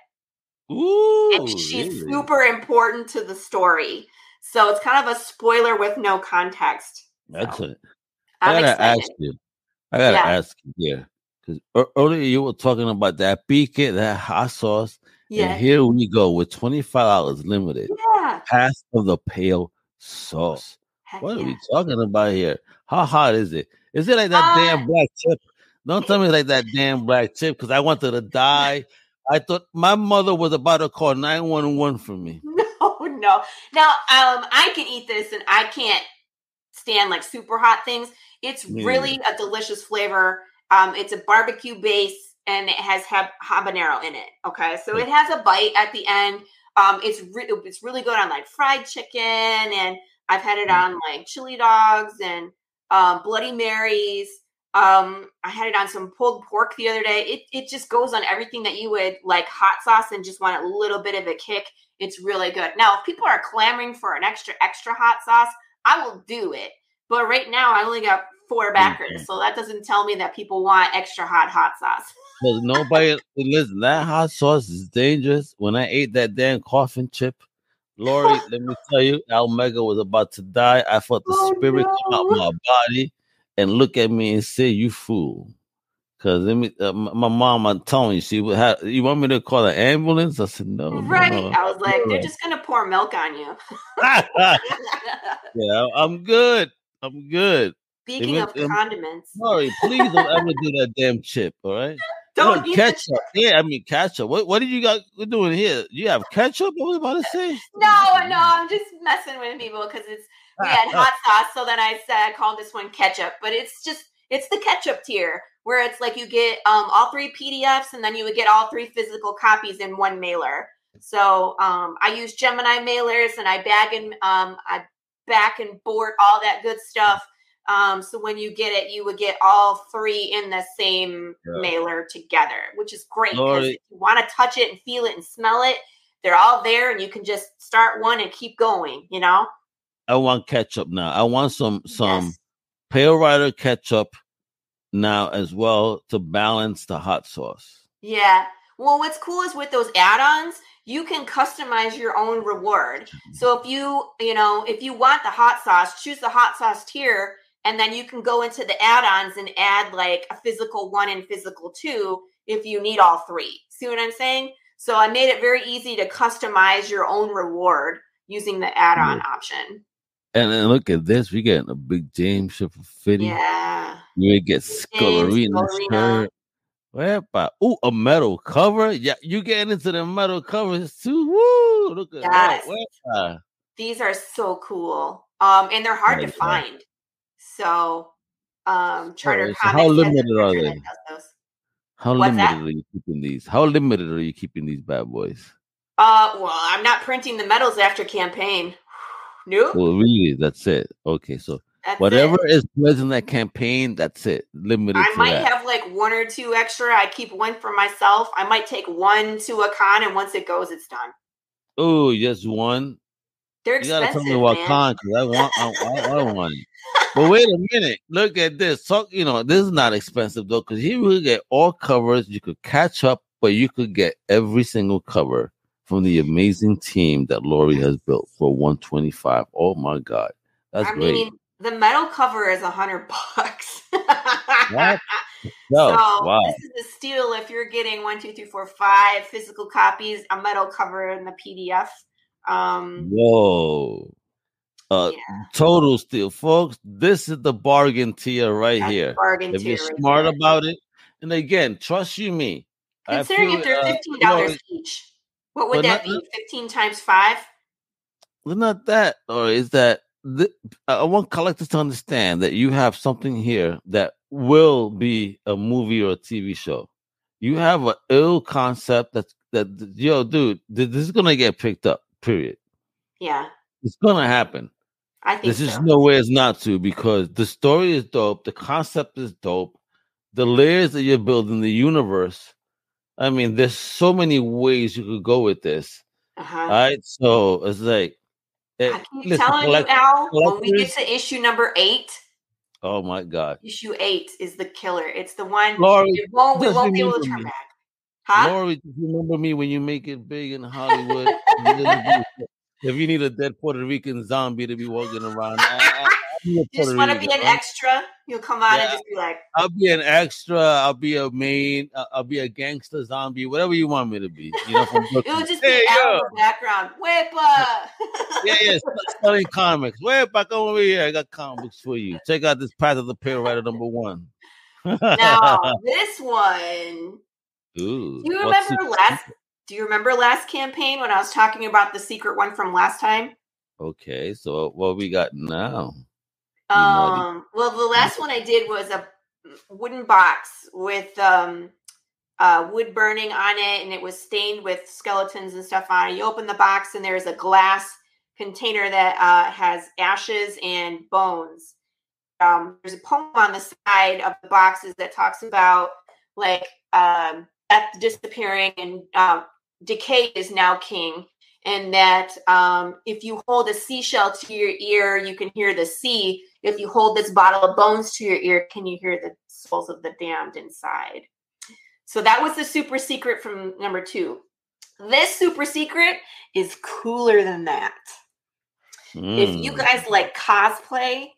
Ooh, and she's really? super important to the story. So it's kind of a spoiler with no context. That's so. it. I gotta excited. ask you. I gotta yeah. ask you here because earlier you were talking about that beacon, that hot sauce. Yeah. And here we go with $25 limited. Yeah. Half of the pale sauce. Heck what yeah. are we talking about here? How hot is it? Is it like that uh, damn black chip? Don't tell me like that damn black chip because I wanted to die. I thought my mother was about to call 911 for me. No, no. Now, um, I can eat this and I can't stand like super hot things. It's yeah. really a delicious flavor. Um, it's a barbecue base and it has habanero in it. Okay, so it has a bite at the end. Um, it's re- it's really good on like fried chicken, and I've had it mm. on like chili dogs and um, Bloody Marys. Um, I had it on some pulled pork the other day. It it just goes on everything that you would like hot sauce and just want a little bit of a kick. It's really good. Now, if people are clamoring for an extra extra hot sauce, I will do it. But right now, I only got four backers, mm-hmm. so that doesn't tell me that people want extra hot hot sauce. Because nobody listen, that hot sauce is dangerous. When I ate that damn coffin chip, Laurie, let me tell you, Al Mega was about to die. I felt the oh, spirit no. come out my body and look at me and say, "You fool." Cause let me, uh, my mom, I'm telling you, she would have. You want me to call an ambulance? I said no. Right. No, I was like, they're just gonna pour milk on you. yeah, I'm good. I'm good. Speaking of condiments, sorry, please don't ever do that damn chip. All right. Don't no, ketchup. Yeah, I mean ketchup. What what did you got doing here? You have ketchup? What was about to say? No, no, I'm just messing with people because it's we had hot sauce. So then I said I called this one ketchup, but it's just it's the ketchup tier where it's like you get um, all three PDFs and then you would get all three physical copies in one mailer. So um, I use Gemini mailers and I bag and um, I back and board all that good stuff um, so when you get it, you would get all three in the same yeah. mailer together, which is great because you want to touch it and feel it and smell it, they're all there, and you can just start one and keep going. You know. I want ketchup now. I want some some yes. pale rider ketchup now as well to balance the hot sauce. Yeah. Well, what's cool is with those add-ons, you can customize your own reward. So if you, you know, if you want the hot sauce, choose the hot sauce tier, and then you can go into the add-ons and add like a physical one and physical two if you need all three. See what I'm saying? So I made it very easy to customize your own reward using the add-on Yeah. option. And then look at this. We getting a big James Sheffield Fitty. Yeah. We get shirt. Wherepa? Ooh, a metal cover. Yeah, you getting into the metal covers too. Woo! Look at Yes. that. Wherepa? These are so cool. Um, and they're hard Yeah, to find. So um Charter so how limited are they? that does those. How What's limited that? are you keeping these? How limited are you keeping these bad boys? Uh well, I'm not printing the medals after campaign. Nope. Well, really, that's it. Okay, so That's whatever it. is present in that campaign, that's it. Limited I might that. have like one or two extra. I keep one for myself. I might take one to a con, and once it goes, it's done. Oh, just one. They're You gotta expensive, tell me what man. con because I want I, I, I want it. But wait a minute, look at this. Talk, you know, this is not expensive though, because you will get all covers. You could catch up, but you could get every single cover from the amazing team that Laurie has built for 125. Oh my god, that's great. I great. mean, the metal cover is a hundred bucks. What? So Oh, wow. this is a steal if you're getting one, two, three, four, five physical copies, a metal cover, and the PDF. Um, Whoa. Uh, yeah, total steal, folks. This is the bargain tier right that's here. bargain If you're tier right smart about it, and again, trust you me. Considering feel, if they're uh, fifteen you know, dollars each, what would that not- be? Fifteen times five? Well, not that, or is that the, I want collectors to understand that you have something here that will be a movie or a TV show. You have an ill concept that's that yo, dude, this is gonna get picked up. Period. Yeah, It's gonna happen. I think just so. no way it's not to because the story is dope, the concept is dope, the layers that you're building, the universe. I mean, there's so many ways you could go with this. Uh-huh. All right, so it's like, eh, I keep listen, telling collect- you, Al, when we get to issue number eight, oh my god, issue eight is the killer. It's the one Laurie, we won't, we won't be able to turn me. back. Huh? Laurie, remember me when you make it big in Hollywood. if you need a dead Puerto Rican zombie to be walking around, I, I, You just want to be an right? extra. You'll come on and just be like, I'll be an extra. I'll be a main. uh, I'll be a gangster zombie. Whatever you want me to be. You know, from it Brooklyn. would just be hey, yo. in the background. Wepa! Yeah, yeah. Selling comics. Wait, come over here. I got comics for you. Check out this Path of the Pale Rider number one. now, this one, Ooh, do you remember last? Do you remember last campaign when I was talking about the secret one from last time? Okay, so what we got now? Um, well, the last one I did was a wooden box with um, uh, wood burning on it, and it was stained with skeletons and stuff on it. You open the box, and there's a glass container that uh, has ashes and bones. Um, there's a poem on the side of the boxes that talks about like um, death disappearing and uh, decay is now king and that um, if you hold a seashell to your ear, you can hear the sea. If you hold this bottle of bones to your ear, can you hear the souls of the damned inside? So that was the super secret from number two. This super secret is cooler than that. If you Mm. guys like cosplay,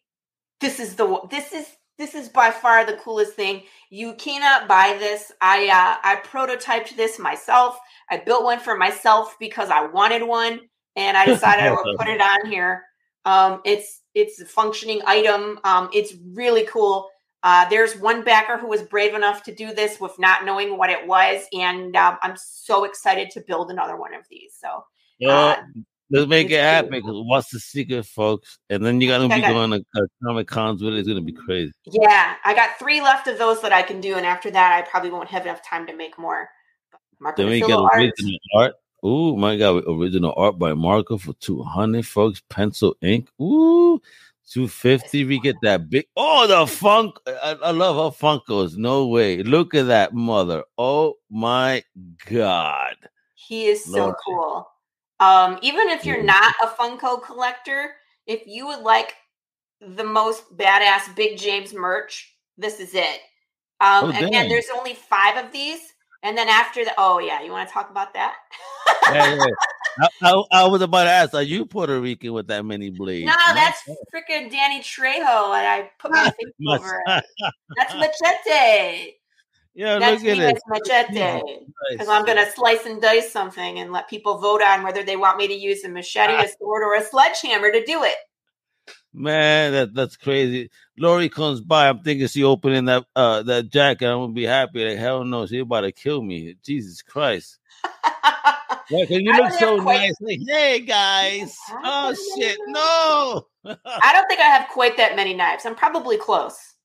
this is the this is this is by far the coolest thing. You cannot buy this. I uh, I prototyped this myself. I built one for myself because I wanted one, and I decided I would put it on here. Um, it's it's a functioning item. Um, it's really cool. Uh, there's one backer who was brave enough to do this with not knowing what it was, and um, I'm so excited to build another one of these. So uh, let's make it happen. cool. What's the secret, folks? And then you're gonna be got- going to uh, comic cons with it. It's gonna be crazy. Yeah, I got three left of those that I can do, and after that, I probably won't have enough time to make more. Marco Then we get art. original art. Ooh, my God, original art by Marco for 200, folks. Pencil ink. Ooh, 250. We get that big. Oh, the funk. I, I love her Funkos. No way. Look at that mother. Oh my God. He is so cool. Um, even if you're not a Funko collector, if you would like the most badass Big James merch, this is it. Um, Oh, again, dang. there's only five of these. And then after the, oh yeah, you want to talk about that? yeah, yeah. I, I, I, was about to ask, are you Puerto Rican with that many blades? No, that's freaking Danny Trejo, and I put my face over it. That's machete. Yeah, that's look at it. machete. Because I'm gonna slice and dice something and let people vote on whether they want me to use a machete, a sword, or a sledgehammer to do it. Man, that that's crazy. Laurie comes by. I'm thinking she opening that uh that jacket. I'm gonna be happy. Like hell no, she about to kill me. Jesus Christ. yeah, cause you look so quite... nice. Like, hey guys. Oh shit, no. I don't think I have quite that many knives. I'm probably close.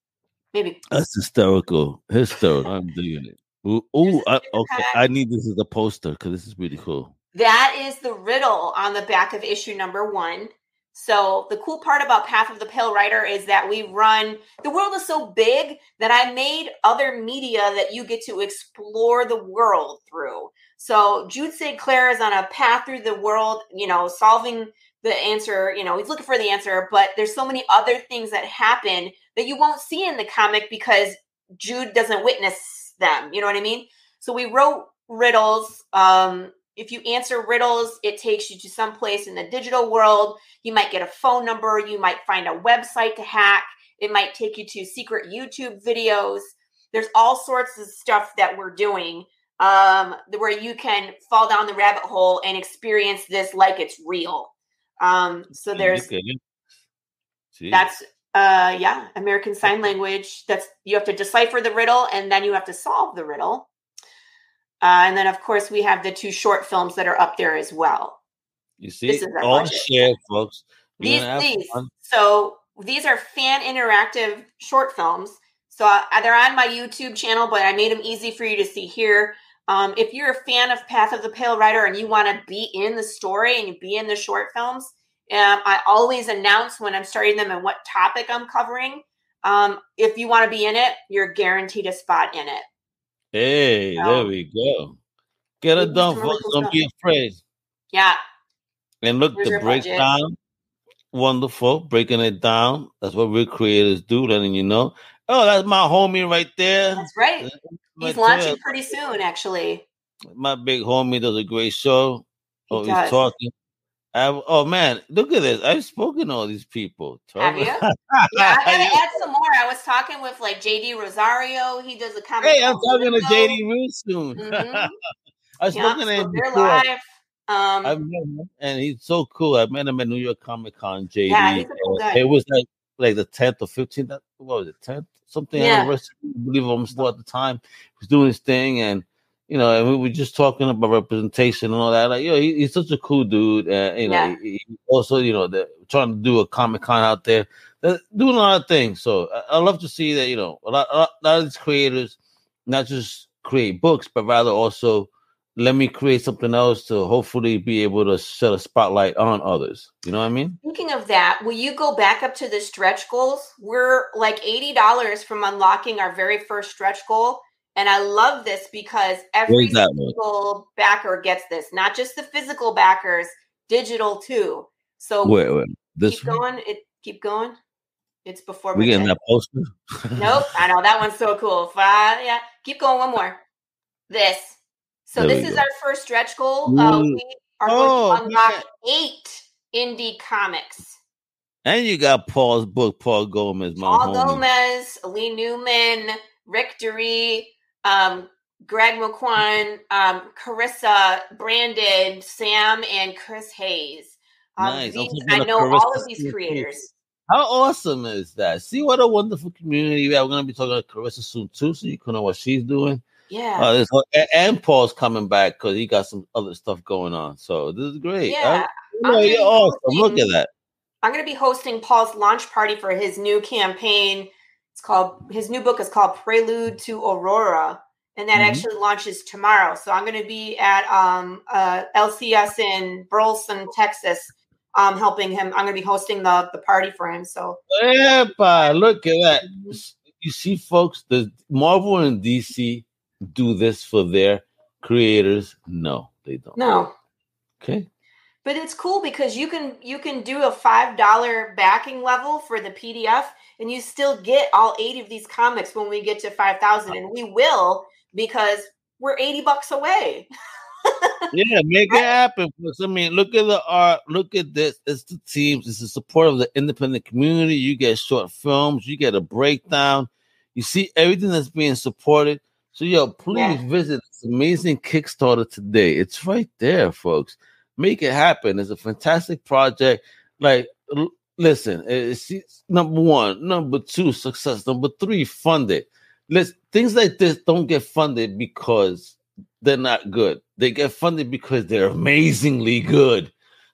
Maybe. That's hysterical. Hysterical. I'm doing it. Ooh, ooh I, okay. I need this as a poster because this is really cool. That is the riddle on the back of issue number one. So the cool part about Path of the Pale Rider is that we run the world is so big that I made other media that you get to explore the world through. So Jude St. Clair is on a path through the world, you know, solving the answer, you know, he's looking for the answer, but there's so many other things that happen that you won't see in the comic because Jude doesn't witness them. You know what I mean? So we wrote riddles um if you answer riddles, it takes you to some place in the digital world. You might get a phone number, you might find a website to hack, it might take you to secret YouTube videos. There's all sorts of stuff that we're doing um, where you can fall down the rabbit hole and experience this like it's real. Um, so there's that's uh yeah, American Sign Language. That's you have to decipher the riddle and then you have to solve the riddle. Uh, and then, of course, we have the two short films that are up there as well. You see, all share, folks. these, these. So these are fan interactive short films. So uh, they're on my YouTube channel, but I made them easy for you to see here. Um, if you're a fan of Path of the Pale Rider and you want to be in the story and you be in the short films, um, I always announce when I'm starting them and what topic I'm covering. Um, if you want to be in it, you're guaranteed a spot in it. Hey, so, there we go. Get it done, folks. Don't be afraid. Yeah. And look, Here's the breakdown. Wonderful. Breaking it down. That's what real creators do, letting you know. Oh, that's my homie right there. That's right. He's launching there. pretty soon, actually. My big homie does a great show. He oh, does. he's talking. I, oh man, look at this! I've spoken to all these people. Have you? yeah, I gotta add some more. I was talking with like JD Rosario. He does a comic. Hey, I'm talking to JD real soon. Mm-hmm. I was yep, to him. They're live. Um, I've met him, and he's so cool. I met him at New York Comic Con. JD. Yeah, he's cool it was like like the tenth or fifteenth. What was it? Tenth something yeah. anniversary. I believe I'm still at the time. He was doing his thing and you know, and we were just talking about representation and all that. Like, yo, he, he's such a cool dude. And, you know, yeah. he, he also, you know, the, trying to do a Comic Con out there, They're doing a lot of things. So I, I, love to see that, you know, a lot, a lot, a lot of these creators not just create books, but rather also let me create something else to hopefully be able to set a spotlight on others. You know what I mean? Speaking of that, will you go back up to the stretch goals? We're like $80 from unlocking our very first stretch goal. And I love this because every single backer gets this, not just the physical backers, digital too. So wait, wait. This keep going. It keep going. It's before we getting that poster. nope, I know that one's so cool. Five, yeah, keep going. One more. This. So there this is go. our first stretch goal. Uh, we are oh, going to unlock yeah. eight indie comics. And you got Paul's book, Paul Gomez, Paul homie. Gomez, Lee Newman, Rick Deree, um, Greg McQuan, um, Carissa, Brandon, Sam, and Chris Hayes. Um, nice. These, I know Carissa all of these creators. How awesome is that? See what a wonderful community we have. We're going to be talking to Carissa soon too, so you can know what she's doing. Yeah. Uh, and Paul's coming back because he got some other stuff going on. So this is great. Yeah. Uh, you you're awesome. Look at that. I'm going to be hosting Paul's launch party for his new campaign it's called his new book is called Prelude to Aurora, and that mm-hmm. actually launches tomorrow. So I'm going to be at um, uh, LCS in Burleson, Texas, um, helping him. I'm going to be hosting the the party for him. So, Epa, look at that. Mm-hmm. You see, folks, the Marvel and DC do this for their creators. No, they don't. No. Okay but it's cool because you can you can do a five dollar backing level for the pdf and you still get all eight of these comics when we get to 5000 and we will because we're 80 bucks away. yeah, make it happen. I mean, look at the art. Look at this. It's the teams. It's the support of the independent community. You get short films. You get a breakdown. You see everything that's being supported. So, yo, please yeah. visit this amazing Kickstarter today. It's right there, folks. Make it happen. It's a fantastic project. Like, l- listen, it's, it's number one, number two, success. Number three, funded. Listen, things like this don't get funded because they're not good. They get funded because they're amazingly good.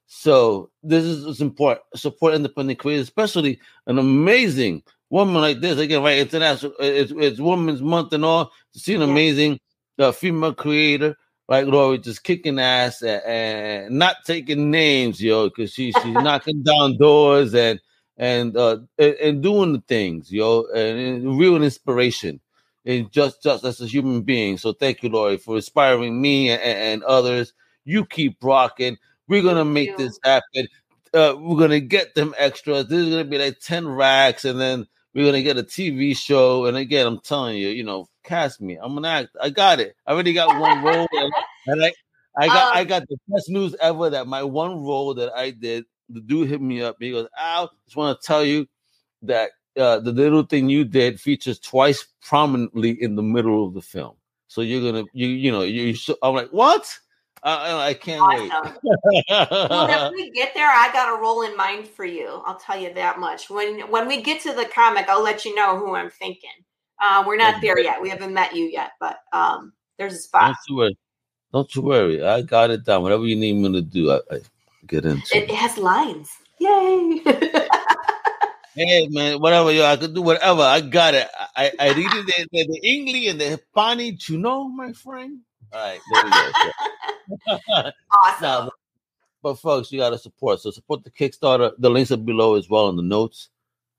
So this is important. Support independent creators, especially an amazing woman like this. Again, right? International. It's, it's Women's Month and all. To see an amazing uh, female creator like Laurie just kicking ass and, and not taking names, yo, because she, she's knocking down doors and and uh and, and, doing the things, yo, and, and real inspiration and just just as a human being. So thank you, Laurie, for inspiring me and, and others. You keep rocking. We're gonna make this happen. Uh, we're gonna get them extras. This is gonna be like 10 racks, and then we're gonna get a TV show. And again, I'm telling you, you know, cast me. I'm gonna act. I got it. I already got one role, and, and I, I got, um, I got the best news ever that my one role that I did, the dude hit me up. He goes, "Al, just want to tell you that uh, the little thing you did features twice prominently in the middle of the film. So you're gonna, you, you know, you. I'm like, what? I, I can't awesome. wait. well, if we get there, I got a role in mind for you. I'll tell you that much. When when we get to the comic, I'll let you know who I'm thinking. Uh, we're not there yet. We haven't met you yet, but um, there's a spot. Don't you worry. Don't you worry. I got it done. Whatever you need me to do, I, I get into. It, it has lines. Yay! Hey man, whatever yo, I could do whatever. I got it. I, I read it the, the, the English and the Hispanic, you know, my friend. All right, there we go. awesome. Now, but folks, you gotta support. So support the Kickstarter. The links are below as well in the notes.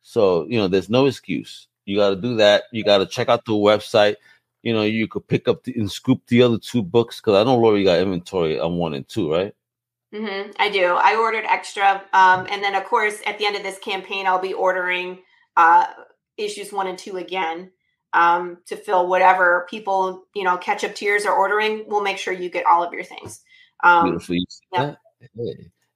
So you know, there's no excuse. You gotta do that. You gotta check out the website. You know, you could pick up the, and scoop the other two books because I know Laurie got inventory on one and two, right? Mm-hmm, I do. I ordered extra, um, and then of course at the end of this campaign, I'll be ordering uh, issues one and two again um, to fill whatever people you know catch up tiers are ordering. We'll make sure you get all of your things. Um, Beautiful. Yeah.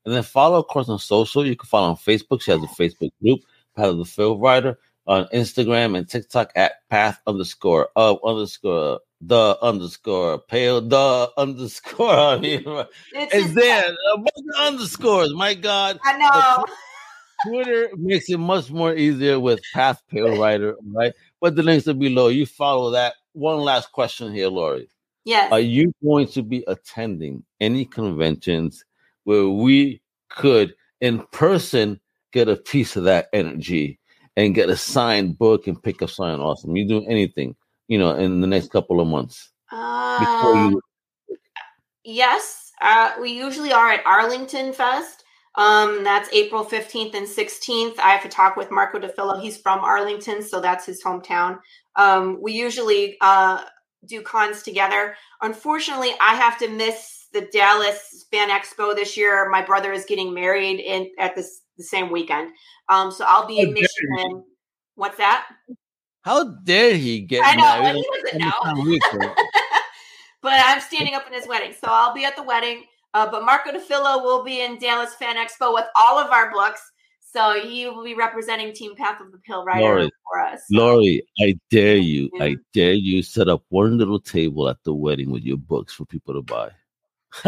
And then follow, of course, on social. You can follow on Facebook. She has a Facebook group, Path of the Pale Rider, on Instagram and TikTok at Path underscore of underscore the underscore pale the underscore on here. It's there a bunch of underscores. My God, I know. Twitter makes it much more easier with Path Pale Rider, right? But the links are below. You follow that. One last question here, Laurie. Yes. Are you going to be attending any conventions where we could in person get a piece of that energy and get a signed book and pick up something awesome? You doing anything? you know, in the next couple of months? Um, you- yes, uh, we usually are at Arlington Fest. Um, that's April 15th and 16th. I have to talk with Marco DeFillo. He's from Arlington, so that's his hometown. Um, we usually uh, do cons together. Unfortunately, I have to miss the Dallas Fan Expo this year. My brother is getting married in at this the same weekend. Um, so I'll be in Michigan. What's that? How dare he get I know, married? He doesn't know. but I'm standing up in his wedding, so I'll be at the wedding. Uh, but Marco DeFillo will be in Dallas Fan Expo with all of our books. So he will be representing Team Path of the Pale Rider Laurie, for us. Laurie, I dare you, yeah. I dare you set up one little table at the wedding with your books for people to buy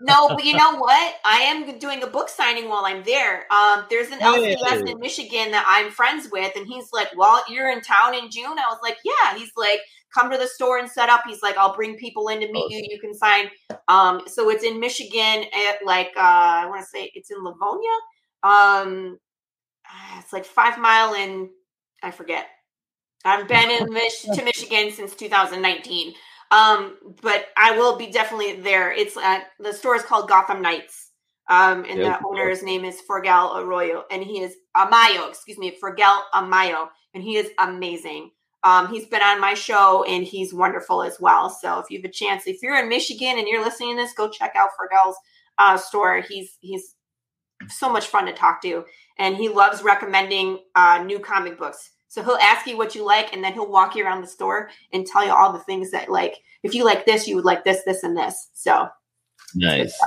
no, but you know what? I am doing a book signing while I'm there. Um, there's an hey. LCS in Michigan that I'm friends with, and he's like, "Well, you're in town in June." I was like, "Yeah." He's like, "Come to the store and set up." He's like, "I'll bring people in to meet awesome. you. You can sign." Um, so it's in Michigan at like uh, I want to say it's in Livonia. Um, ah, it's like five mile in I forget. I've been in Mich- to Michigan since 2019. Um, but I will be definitely there. It's at the store is called Gotham Knights. Um, and the owner's name is Forgel Arroyo, and he is Amayo, excuse me, Forgel Amayo, and he is amazing. Um, he's been on my show and he's wonderful as well. So if you have a chance, if you're in Michigan and you're listening to this, go check out Forgel's uh, store. He's he's so much fun to talk to, and he loves recommending uh, new comic books. So he'll ask you what you like, and then he'll walk you around the store and tell you all the things that like. If you like this, you would like this, this, and this. So nice.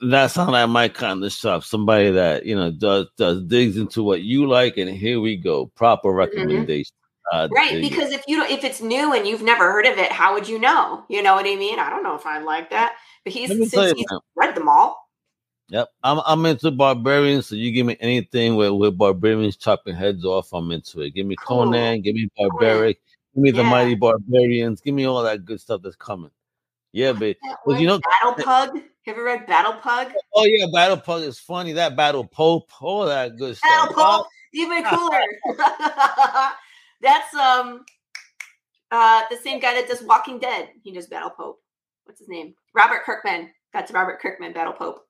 That's sounds like my kind of shop. Somebody that you know does does digs into what you like, and here we go, proper mm-hmm. recommendation. Mm-hmm. Uh, right, because if you don't, if it's new and you've never heard of it, how would you know? You know what I mean? I don't know if I like that, but he's since he's read them all. Yep, I'm I'm into barbarians. So you give me anything with, with barbarians chopping heads off, I'm into it. Give me Conan, give me barbaric, give me the mighty barbarians, give me all that good stuff that's coming. Yeah, but well, you know, Battle Pug. Have you read Battle Pug? Oh yeah, Battle Pug is funny. That Battle Pope, all that good Battle stuff. Pope, even cooler. That's um, uh, the same guy that does Walking Dead. He does Battle Pope. What's his name? Robert Kirkman. That's Robert Kirkman, Battle Pope.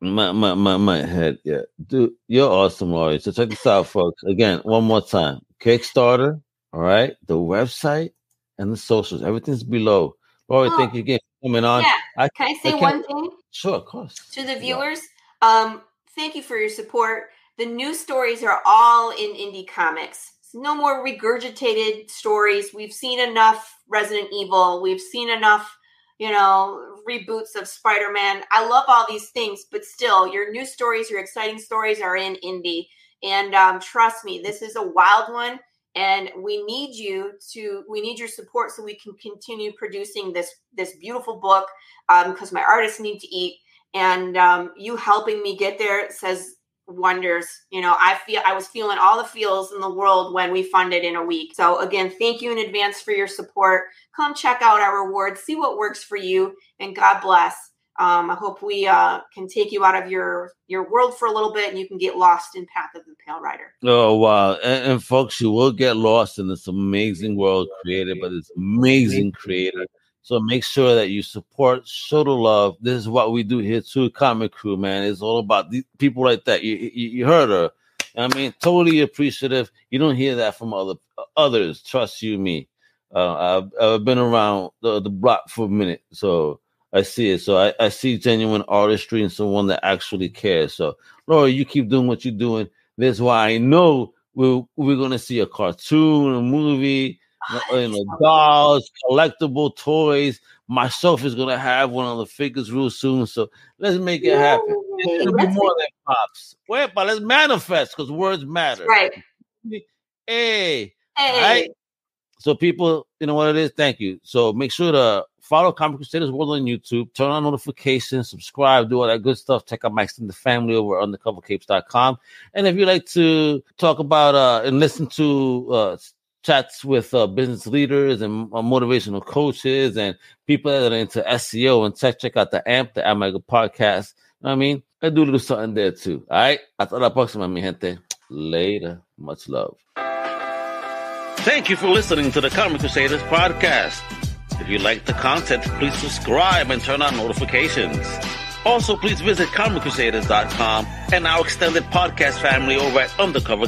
My my my my head, yeah, dude, you're awesome, Laurie. So check this out, folks. Again, one more time, Kickstarter. All right, the website and the socials, everything's below. Laurie, oh, thank you again for coming on. Yeah. I, Can I say I one thing? Sure, of course. To the viewers, yeah. um, thank you for your support. The new stories are all in indie comics. No more regurgitated stories. We've seen enough Resident Evil. We've seen enough you know, reboots of Spider Man. I love all these things, but still, your new stories, your exciting stories are in indie. And um, trust me, this is a wild one. And we need you to, we need your support so we can continue producing this this beautiful book because um, my artists need to eat. And um, you helping me get there says wonders. You know, I feel I was feeling all the feels in the world when we funded in a week. So again, thank you in advance for your support. Come check out our rewards, see what works for you, and God bless. Um, I hope we uh, can take you out of your your world for a little bit, and you can get lost in Path of the Pale Rider. Oh wow! And, and folks, you will get lost in this amazing world created by this amazing creator so make sure that you support, show the love. This is what we do here too, Comic Crew, man. It's all about these people like that. You, you, you heard her. I mean, totally appreciative. You don't hear that from other others. Trust you, me. Uh, I've, I've been around the, the block for a minute, so I see it. So I, I see genuine artistry and someone that actually cares. So, Laura, you keep doing what you're doing. That's why I know we're, we're to see a cartoon, a movie, you know, dolls, collectible toys. Myself is gonna have one of the figures real soon, so let's make it happen. It's gonna be more than pops. Wait, but let's manifest because words matter. Right. Hey. Hey. Right? So people, you know what it is. Thank you. So make sure to follow Comic Crusaders World on YouTube, turn on notifications, subscribe, do all that good stuff. Check out my extended family over at undercovercapes.com. And if you like to talk about uh and listen to uh chats with uh, business leaders and uh, motivational coaches and people that are into SEO and tech. Check out the AMP, the Omega podcast. You know I mean, I do little something there too. All right. Hasta la próxima, mi gente. Later. Much love. Thank you for listening to the Comic Crusaders podcast. If you like the content, please subscribe and turn on notifications. Also, please visit ComicCrusaders.com and our extended podcast family over at Undercover